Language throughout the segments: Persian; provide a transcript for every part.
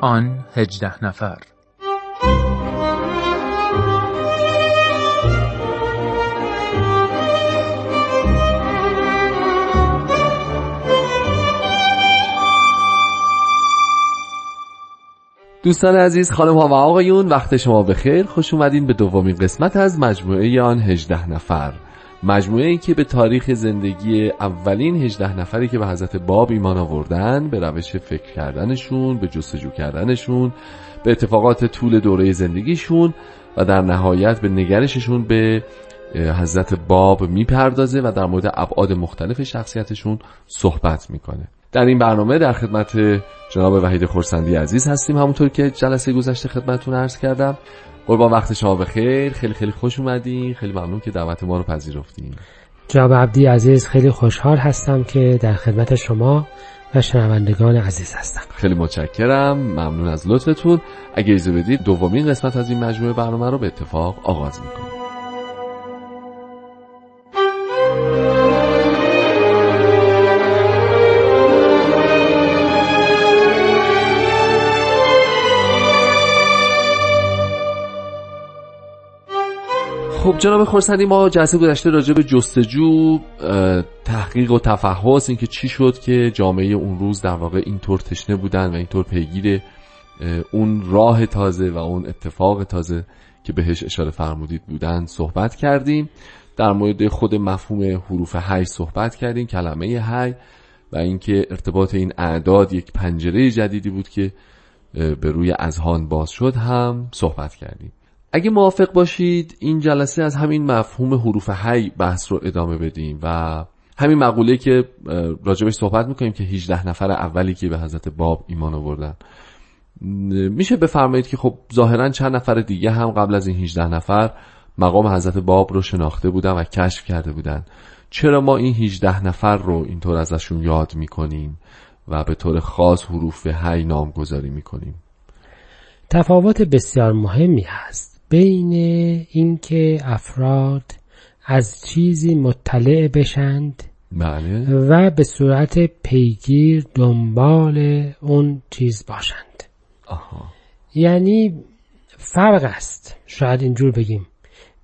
آن هجده نفر. دوستان عزیز خانم ها و آقایون وقت شما بخیر. خوش اومدین به دومین قسمت از مجموعه آن هجده نفر. مجموعه ای که به تاریخ زندگی اولین هجده نفری که به حضرت باب ایمان آوردن به روش فکر کردنشون به جستجو کردنشون به اتفاقات طول دوره زندگیشون و در نهایت به نگرششون به حضرت باب می‌پردازه و در مورد ابعاد مختلف شخصیتشون صحبت می‌کنه. در این برنامه در خدمت جناب وحید خورسندی عزیز هستیم. همونطور که جلسه گذشته خدمتتون عرض کردم قربان وقت شما بخیر. خیلی خیلی خوش اومدین. خیلی ممنون که دعوت ما رو پذیرفتین. جناب عبدی عزیز خیلی خوشحال هستم که در خدمت شما و شنوندگان عزیز هستم. خیلی متشکرم. ممنون از لطفتون. اگه اجازه بدید دومین قسمت از این مجموعه برنامه رو به اتفاق آغاز می‌کنیم. جناب خورسندی ما جلسه گذشته راجع به جستجو تحقیق و تفحص اینکه چی شد که جامعه اون روز در واقع اینطور تشنه بودن و اینطور پیگیر اون راه تازه و اون اتفاق تازه که بهش اشاره فرمودید بودن صحبت کردیم. در مورد خود مفهوم حروف هی صحبت کردیم کلمه هی و اینکه ارتباط این اعداد یک پنجره جدیدی بود که به روی اذهان باز شد هم صحبت کردیم. اگه موافق باشید این جلسه از همین مفهوم حروف هی بحث رو ادامه بدیم و همین مقوله که راجبش صحبت می‌کنیم که 18 نفر اولی که به حضرت باب ایمان آوردن. میشه بفرمایید که خب ظاهرا چند نفر دیگه هم قبل از این 18 نفر مقام حضرت باب رو شناخته بودن و کشف کرده بودن. چرا ما این 18 نفر رو اینطور ازشون یاد می‌کنیم و به طور خاص حروف هی نامگذاری می‌کنیم؟ تفاوت بسیار مهمی هست. بین اینکه افراد از چیزی مطلع بشند بله. و به صورت پیگیر دنبال اون چیز باشند آها. یعنی فرق است شاید اینجور بگیم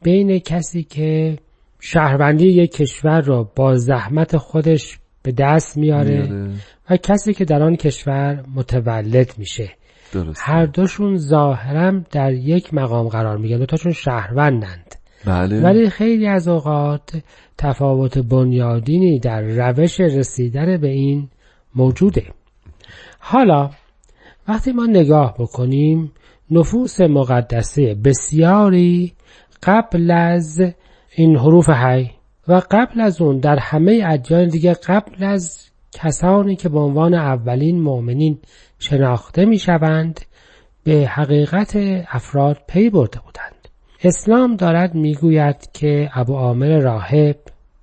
بین کسی که شهروندی یک کشور را با زحمت خودش به دست میاره میاره. و کسی که در آن کشور متولد میشه درسته. هر دوشون ظاهرا در یک مقام قرار میگن دوتاشون شهروندند. بله. ولی خیلی از اوقات تفاوت بنیادینی در روش رسیدن به این موجوده. حالا وقتی ما نگاه بکنیم نفوس مقدسه بسیاری قبل از این حروف هی و قبل از اون در همه ادیان دیگه قبل از کسانی که به عنوان اولین مؤمنین شناخته می شوند به حقیقت افراد پی برده بودند اسلام دارد می‌گوید که ابو عامر راهب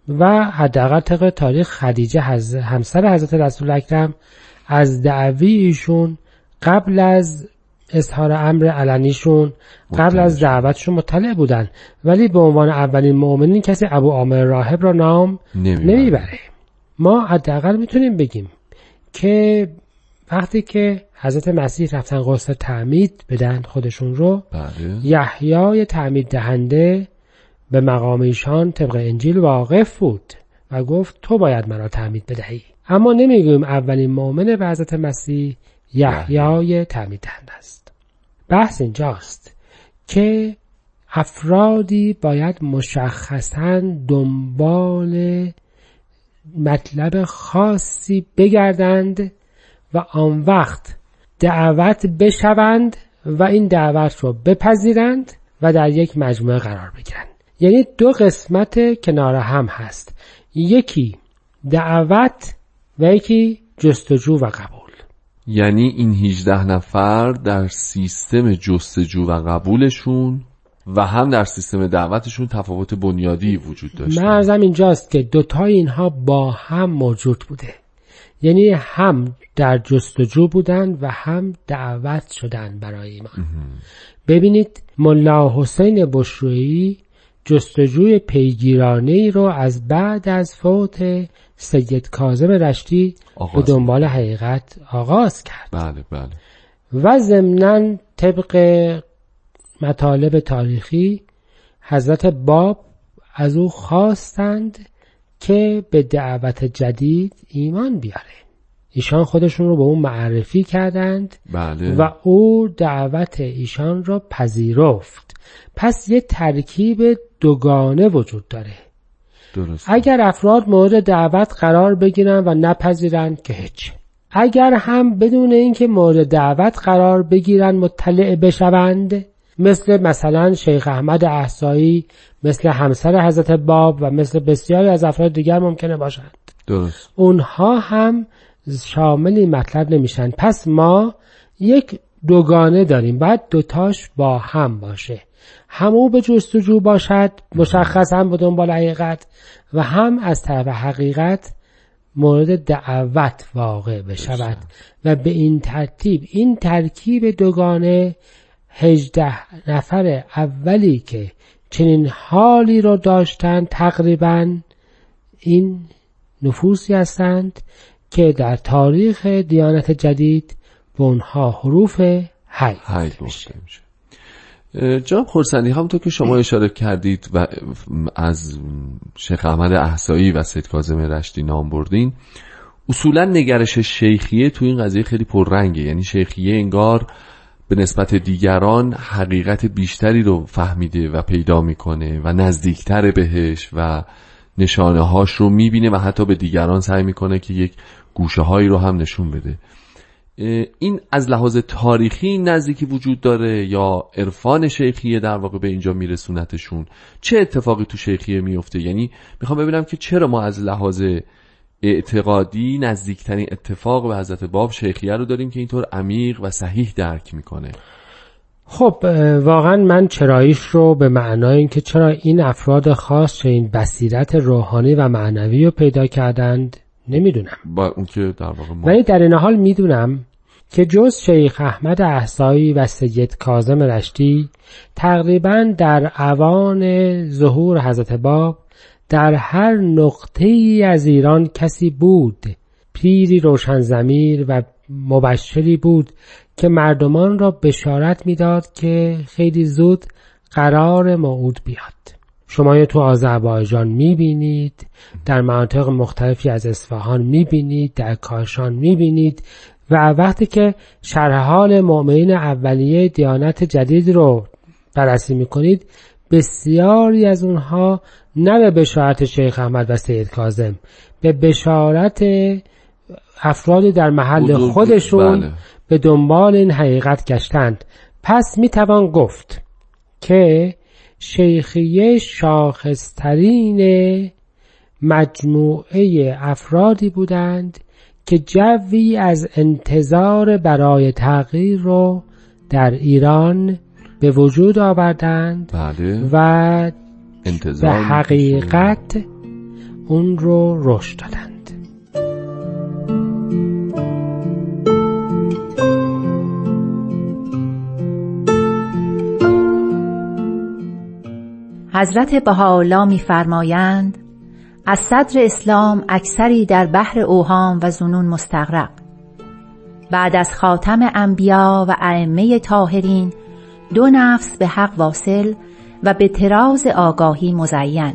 و حداقل طبق تاریخ خدیجه. همسر حضرت رسول اکرم از دعوی ایشون قبل از اظهار امر علنیشون قبل از دعوتشون مطلع بودن ولی به عنوان اولین مؤمنین کسی ابو عامر راهب را نام نمی‌بره. نمی‌بره ما حداقل می‌تونیم بگیم که وقتی که حضرت مسیح رفتن غسل تعمید بدن خودشون رو بله. یحیای تعمید دهنده به مقام ایشان طبق انجیل واقف بود و گفت تو باید مرا تعمید بدهی. اما نمی‌گویم اولین مؤمن به حضرت مسیح یحیای تعمید دهنده است. بحث اینجاست که افرادی باید مشخصا دنبال مطلب خاصی بگردند و آن وقت دعوت بشوند و این دعوت رو بپذیرند و در یک مجموعه قرار بگیرند. یعنی دو قسمت کنار هم هست. یکی دعوت و یکی جستجو و قبول. یعنی این 18 نفر در سیستم جستجو و قبولشون و هم در سیستم دعوتشون تفاوت بنیادی وجود داشت مرزم اینجاست که دوتای اینها با هم موجود بوده. یعنی هم در جستجو بودند و هم دعوت شدند برای ایمان ببینید ملا حسین بشرویی جستجوی پیگیرانه ای رو از بعد از فوت سید کاظم رشتی به دنبال حقیقت آغاز کرد. بله بله. و ضمنا طبق مطالب تاریخی حضرت باب از او خواستند که به دعوت جدید ایمان بیاره. ایشان خودشون رو به اون معرفی کردند بله. و او دعوت ایشان را پذیرفت. پس یه ترکیب دوگانه وجود داره. درست اگر افراد مورد دعوت قرار بگیرن و نپذیرند که هیچ. اگر هم بدون اینکه مورد دعوت قرار بگیرن مطلع بشوند مثل مثلا شیخ احمد احسایی مثل همسر حضرت باب و مثل بسیاری از افراد دیگر ممکنه باشند. درست. اونها هم شامل این مطلب نمیشن. پس ما یک دوگانه داریم. باید دوتاش با هم باشه. هم او به جستجو باشد مشخص هم به دنبال حقیقت و هم از طرف حقیقت مورد دعوت واقع بشود. و به این ترتیب این ترکیب دوگانه هجده نفر اولی که چنین حالی رو داشتند تقریبا این نفوسی هستند که در تاریخ دیانت جدید به اونها حروف حی میشه. جناب خورسندی همونطور که شما اشاره کردید و از شیخ احمد احسایی و سید کاظم رشتی نام بردین اصولا نگرش شیخیه تو این قضیه خیلی پررنگه. یعنی شیخیه انگار به نسبت دیگران حقیقت بیشتری رو فهمیده و پیدا می‌کنه و نزدیکتر بهش و نشانه هاش رو می‌بینه و حتی به دیگران سعی می‌کنه که یک گوشه هایی رو هم نشون بده. این از لحاظ تاریخی نزدیکی وجود داره یا عرفان شیخیه در واقع به اینجا میرسونتشون؟ چه اتفاقی تو شیخیه میفته یعنی می‌خوام ببینم که چرا ما از لحاظ اعتقادی نزدیکترین اتفاق به حضرت باب شیخیه رو داریم که اینطور عمیق و صحیح درک می‌کنه. خب واقعا من چراییش رو به معنای اینکه چرا این افراد خاص چنین بصیرت روحانی و معنوی رو پیدا کردند نمی‌دونم. با اون که در واقع ما ولی در این حال می‌دونم که جز شیخ احمد احسایی و سید کاظم رشتی تقریبا در اوان ظهور حضرت باب در هر نقطه ای از ایران کسی بود. پیری روشن زمیر و مبشری بود که مردمان را بشارت می‌داد که خیلی زود قرار موعود بیاد. شما تو آذربایجان می‌بینید در مناطق مختلفی از اصفهان می‌بینید در کاشان می‌بینید و وقتی که شرح حال مؤمنین اولیه دیانت جدید رو بررسی می‌کنید بسیاری از اونها نه به بشارت شیخ احمد و سید کاظم به بشارت افرادی در محل خودشون بله. به دنبال این حقیقت گشتند پس می‌توان گفت که شیخیه شاخصترین مجموعه افرادی بودند که جوی از انتظار برای تغییر رو در ایران به وجود آوردند بله و انتظار. حقیقت اون رو رشد دادند حضرت بهاءالله می‌فرمایند از صدر اسلام اکثری در بحر اوهام و زنون مستغرق بعد از خاتم انبیا و ائمه طاهرین دو نفس به حق واصل و به تراز آگاهی مزین.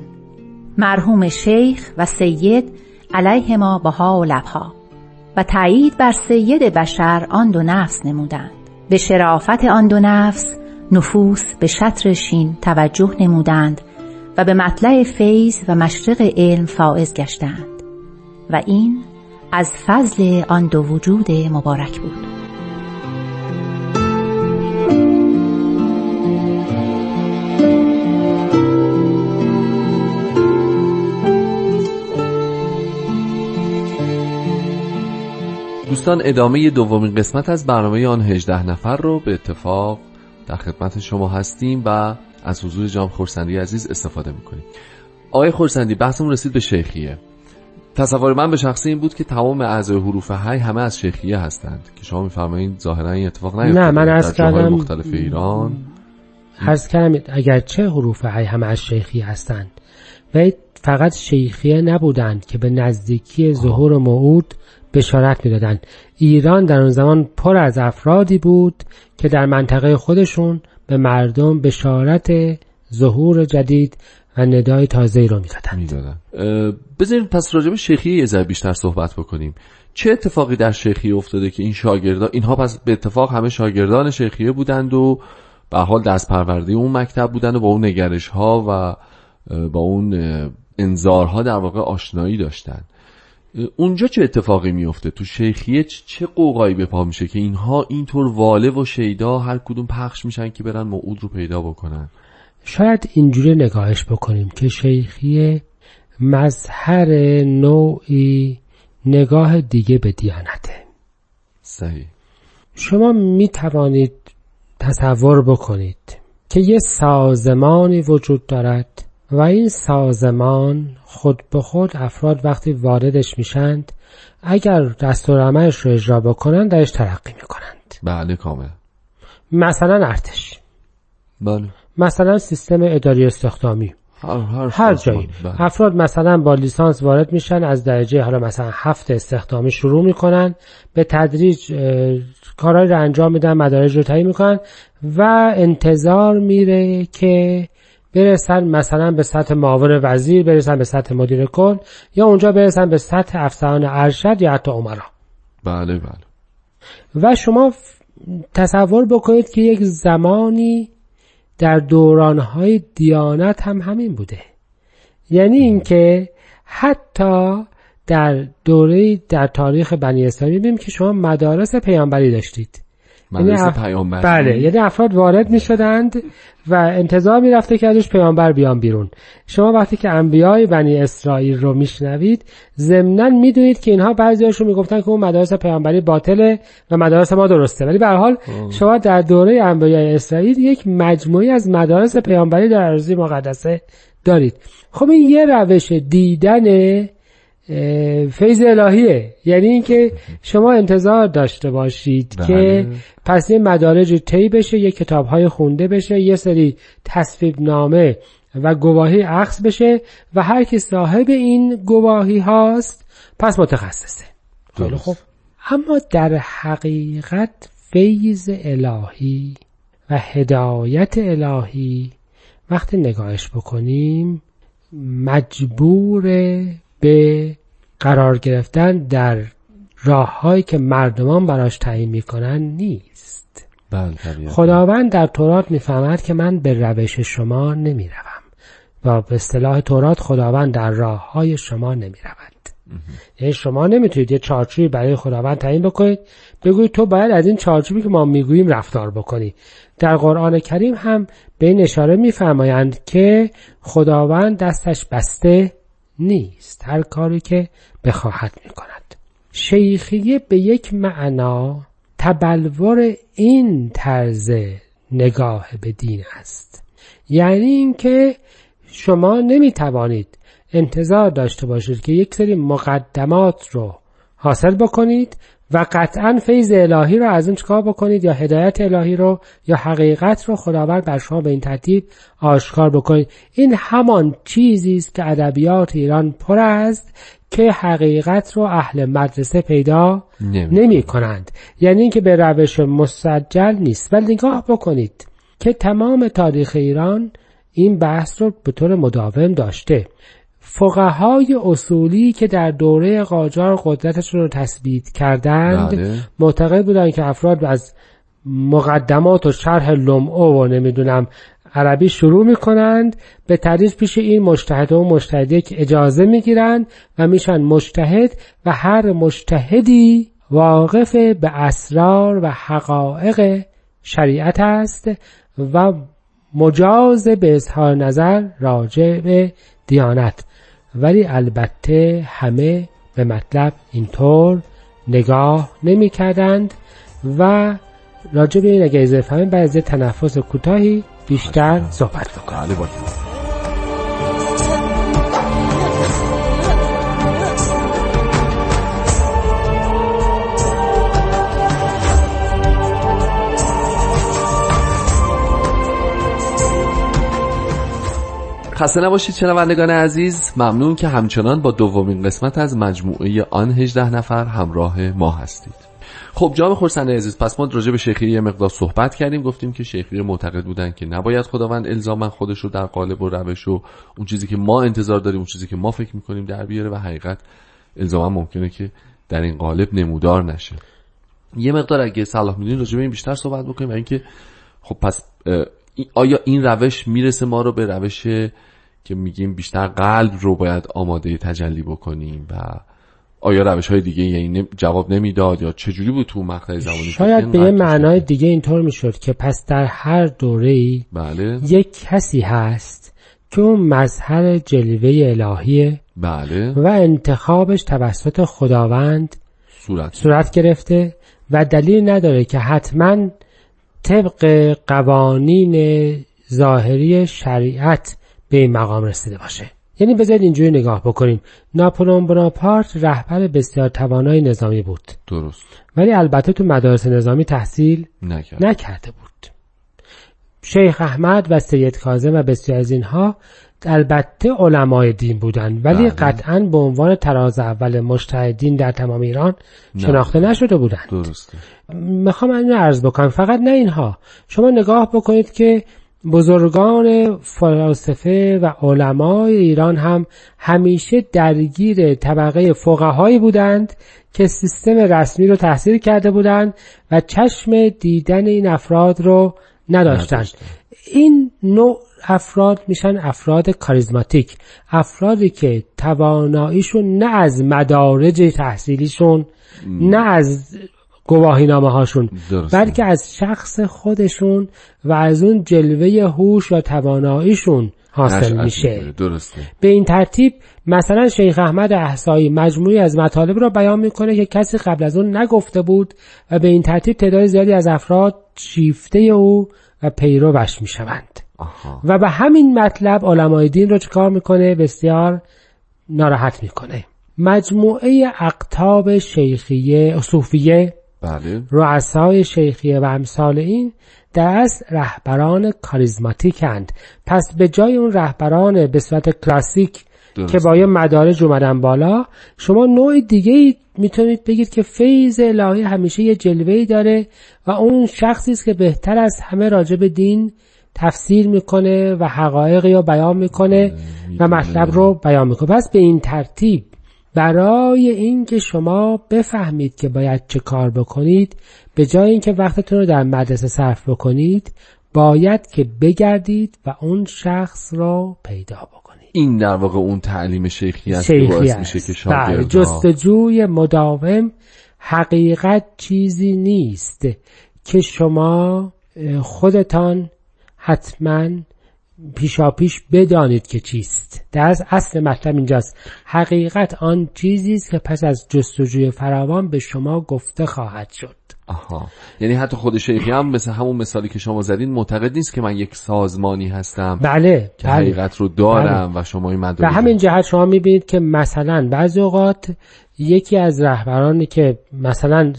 مرحوم شیخ و سید علیهما بها و لبها. و تایید بر سید بشر آن دو نفس نمودند. به شرافت آن دو نفس نفوس به شطر شین توجه نمودند و به مطلع فیض و مشرق علم فائز گشتند. و این از فضل آن دو وجود مبارک بود. دوستان ادامه دومین قسمت از برنامه آن 18 نفر رو به اتفاق در خدمت شما هستیم و از حضور جام خورسندی عزیز استفاده می‌کنیم. آقای خورسندی بحثمون رسید به شیخیه. تصور من به شخصی این بود که تمام اعضای حروف هی همه از شیخیه هستند که شما میفرمایید ظاهرا این اتفاق نیفتاده نه، من جاهای کردم- مختلف ایران. عرض کردم اگرچه حروف هی همه از شیخی هستند؟ و فقط شیخیه نبودند که به نزدیکی ظهور موعود بشارت می‌دادند. ایران در اون زمان پر از افرادی بود که در منطقه خودشون به مردم بشارت ظهور جدید و ندای تازه رو می‌دادند. بذاریم پس راجب شیخی یه ذره بیشتر صحبت بکنیم. چه اتفاقی در شیخی افتاده که این شاگردان اینها پس به اتفاق همه شاگردان شیخیه بودند و به حال دست پرورده اون مکتب بودن و با اون نگرش ها و با اون انذارها در واقع آشنایی داشتن اونجا چه اتفاقی میفته تو شیخیه چه قوقایی به پا میشه که اینها اینطور واله و شیدا هر کدوم پخش میشن که برن موعود رو پیدا بکنن؟ شاید اینجوری نگاهش بکنیم که شیخیه مظهر نوعی نگاه دیگه به دیانته. صحیح. شما می توانید تصور بکنید که یه سازمانی وجود دارد و این سازمان خود به خود افراد وقتی واردش میشند اگر دستور عملش رو اجرا بکنند درش ترقی می‌کنند. بله کامل. مثلا ارتش. بله. مثلا سیستم اداری استخدامی. هر, هر, هر جایی. بله. افراد مثلا با لیسانس وارد میشن از درجه حالا مثلا هفت استخدامی شروع می‌کنن به تدریج کارهایی رو انجام میدن مدارج رو تعیین می‌کنن و انتظار میره که برسن مثلا به سطح معاون وزیر برسن به سطح مدیر کل یا اونجا برسن به سطح افسران ارشد یا حتی عمرا. بله بله. و شما تصور بکنید که یک زمانی در دورانهای دیانت هم همین بوده. یعنی اینکه حتی در دوره در تاریخ بنی اسرائیل می‌بینیم که شما مدارس پیامبری داشتید. مدرسه اف... پیامبر. بله یعنی افراد وارد می شدند و انتظار می رفته که ازش پیامبر بیان بیرون. شما وقتی که انبیای بنی اسرائیل رو میشنوید ضمنا می‌دونید که اینها بعضیاشون می‌گفتن که اون مدارس پیامبری باطله و مدارس ما درسته. ولی به هر حال شما در دوره انبیای اسرائیل یک مجموعی از مدارس پیامبری در ارضی مقدسه دارید. خب این یه روش دیدن فیض الهیه یعنی اینکه شما انتظار داشته باشید بله. که پس یه مدارج طی بشه یه کتاب های خونده بشه یه سری تصویب نامه و گواهی عکس بشه و هر کی صاحب این گواهی هاست پس متخصصه خیلی. خوب اما در حقیقت فیض الهی و هدایت الهی وقتی نگاهش بکنیم مجبور به قرار گرفتن در راههایی که مردمان براش تعیین می‌کنن نیست. بله. خداوند در تورات می‌فهمد که من به روش شما نمی‌روم و به اصطلاح تورات خداوند در راه های شما نمی‌رود. یعنی شما نمی‌تونید یه چارچوبی برای خداوند تعیین بکنید بگویید تو باید از این چارچوبی که ما می‌گوییم رفتار بکنی. در قرآن کریم هم به این اشاره میفرمایند که خداوند دستش بسته نیست هر کاری که بخواهد می‌کند. شیخیه به یک معنا تبلور این طرز نگاه به دین است. یعنی اینکه شما نمی‌توانید انتظار داشته باشید که یک سری مقدمات رو حاصل بکنید و قطعا فیض الهی رو از اون چکار بکنید یا هدایت الهی رو یا حقیقت رو خداوند بر شما به این ترتیب آشکار بکنید. این همان چیزی است که ادبیات ایران پر است که حقیقت رو اهل مدرسه پیدا نمی- نمی کنند یعنی اینکه به روش مسجل نیست. ولی نگاه بکنید که تمام تاریخ ایران این بحث رو به طور مداوم داشته. فقهای اصولی که در دوره قاجار قدرتشون رو تثبیت کردند بله. معتقد بودند که افراد از مقدمات و شرح لمعه و نمی‌دونم عربی شروع می‌کنند به تدریج پیش این مجتهد و مجتهدی که اجازه می‌گیرند و میشن مجتهد و هر مجتهدی واقف به اسرار و حقایق شریعت است و مجاز به اظهار نظر راجع به دیانت ولی البته همه به مطلب اینطور نگاه نمی کردند و راجع به این اگه اضافه فهمیم بعد از یه تنفس کوتاهی بیشتر صحبت بکنیم خسته نباشید شنوندگان عزیز. ممنون که همچنان با دومین قسمت از مجموعه آن 18 نفر همراه ما هستید. خب جام خورسنده عزیز پس ما راجع به شیخی یه مقدار صحبت کردیم. گفتیم که شیخی معتقد بودن که نباید خداوند الزاما خودش رو در قالب و روش و اون چیزی که ما انتظار داریم اون چیزی که ما فکر می‌کنیم در بیاره و حقیقت الزاما ممکنه که در این قالب نمودار نشه. یه مقدار اگه صلاح می‌دونید راجع به این بیشتر صحبت بکنیم و اینکه خب پس آیا این روش می‌رسه ما رو به روش که میگیم بیشتر قلب رو باید آماده تجلی بکنیم و آیا روش های دیگه یعنی جواب نمی‌داد یا چجوری بود تو مقطع زمانی شاید به یه معنای دیگه اینطور می‌شد که پس در هر دوره بله. یک کسی هست که اون مظهر جلوه الهیه بله. و انتخابش توسط خداوند صورت صورت گرفته و دلیل نداره که حتما طبق قوانین ظاهری شریعت به این مقام رسیده باشه. یعنی بذارید اینجوری نگاه بکنیم. ناپولون بناپارت رهبر بسیار توانای نظامی بود. درست. ولی البته تو مدارس نظامی تحصیل نکرد. نکرده بود. شیخ احمد و سید کاظم و بسیار از اینها البته علمای دین بودند ولی بله. قطعا به عنوان تراز اول مجتهدین در تمام ایران نه. شناخته نشده بودند درسته می‌خوام اینو عرض بکنم فقط نه اینها شما نگاه بکنید که بزرگان فلاسفه و علمای ایران هم همیشه درگیر طبقه فقهایی بودند که سیستم رسمی رو تحصیل کرده بودند و چشم دیدن این افراد رو نداشتند نداشتن. این نوع افراد میشن افراد کاریزماتیک. افرادی که تواناییشون نه از مدارج تحصیلیشون نه از گواهی نامه هاشون درسته. بلکه از شخص خودشون و از اون جلوه هوش و تواناییشون حاصل میشه. درسته. به این ترتیب مثلا شیخ احمد احسایی مجموعی از مطالب را بیان می‌کنه که کسی قبل از اون نگفته بود و به این ترتیب تعداد زیادی از افراد شیفته او و پیروش می‌شوند. آها. و به همین مطلب علمای دین رو چکار می‌کنه؟ بسیار ناراحت می‌کنه. مجموعه اقتاب شیخیه صوفیه بله. رؤسای شیخیه و امثال این در اصل رهبران کاریزماتیکند. پس به جای اون رهبران به صورت کلاسیک درست. که با یه مدارج اومدن بالا شما نوع دیگه ای می‌تونید بگید که فیض الهی همیشه یه جلوه داره و اون شخصی است که بهتر از همه راجع به دین تفسیر می‌کنه و حقایقی رو بیان می‌کنه و مطلب رو بیان می‌کنه. پس به این ترتیب برای اینکه شما بفهمید که باید چه کار بکنید به جای اینکه وقتتون رو در مدرسه صرف بکنید باید که بگردید و اون شخص رو پیدا بکنید. این در واقع اون تعلیم شیخی است که باعث. میشه که بله، شاگردها جستجوی مداوم حقیقت چیزی نیست که شما خودتان حتما پیشاپیش بدانید که چیست. در از اصل مطلب اینجاست. حقیقت آن چیزی است که پس از جستجوی فراوان به شما گفته خواهد شد. آها. یعنی حتی خود شیخی هم مثل همون مثالی که شما زدین معتقد نیست که من یک سازمانی هستم بله که بله. حقیقت رو دارم و شما این به همین جهت شما می‌بینید که مثلا بعضی اوقات یکی از رهبرانی که مثلا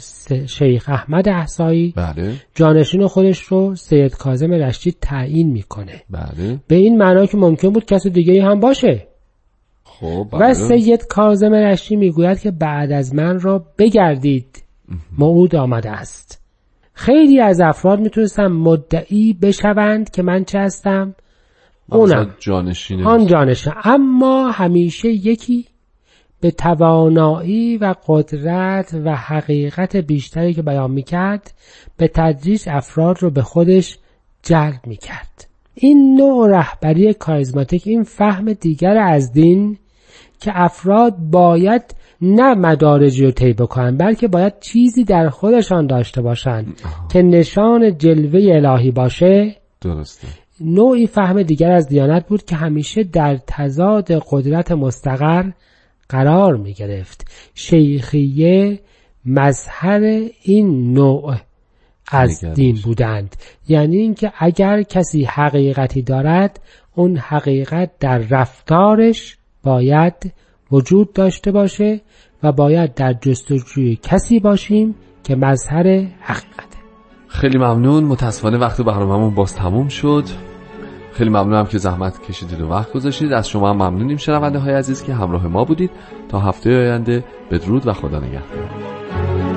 شیخ احمد احسایی بله. جانشین خودش رو سید کاظم رشتی تعیین می‌کنه. بله. به این معنا که ممکن بود کسی دیگه هم باشه. خب و بله. سید کاظم رشتی می‌گوید که بعد از من را بگردید. موعود آمده است. خیلی از افراد می‌تونستن مدعی بشوند که من چه هستم. اونم. جانشین آن جانشین اما همیشه یکی به توانایی و قدرت و حقیقت بیشتری که بیان می‌کرد به تدریج افراد رو به خودش جلب می‌کرد. این نوع رهبری کاریزماتیک این فهم دیگر از دین که افراد باید نه مدارجی رو طی بکنن بلکه باید چیزی در خودشان داشته باشند که نشان جلوه الهی باشه. درسته. نوعی فهم دیگر از دیانت بود که همیشه در تضاد قدرت مستقر قرار می گرفت. شیخیه مظهر این نوع از. دین بودند. یعنی اینکه اگر کسی حقیقتی دارد اون حقیقت در رفتارش باید وجود داشته باشه و باید در جستجوی کسی باشیم که مظهر حقیقته. خیلی ممنون. متاسفانه وقت برنامه‌مون باز تموم شد. خیلی ممنونم که زحمت کشیدید و وقت گذاشتید. از شما هم ممنونیم شنونده های عزیز که همراه ما بودید. تا هفته آینده بدرود و خدا نگهدار.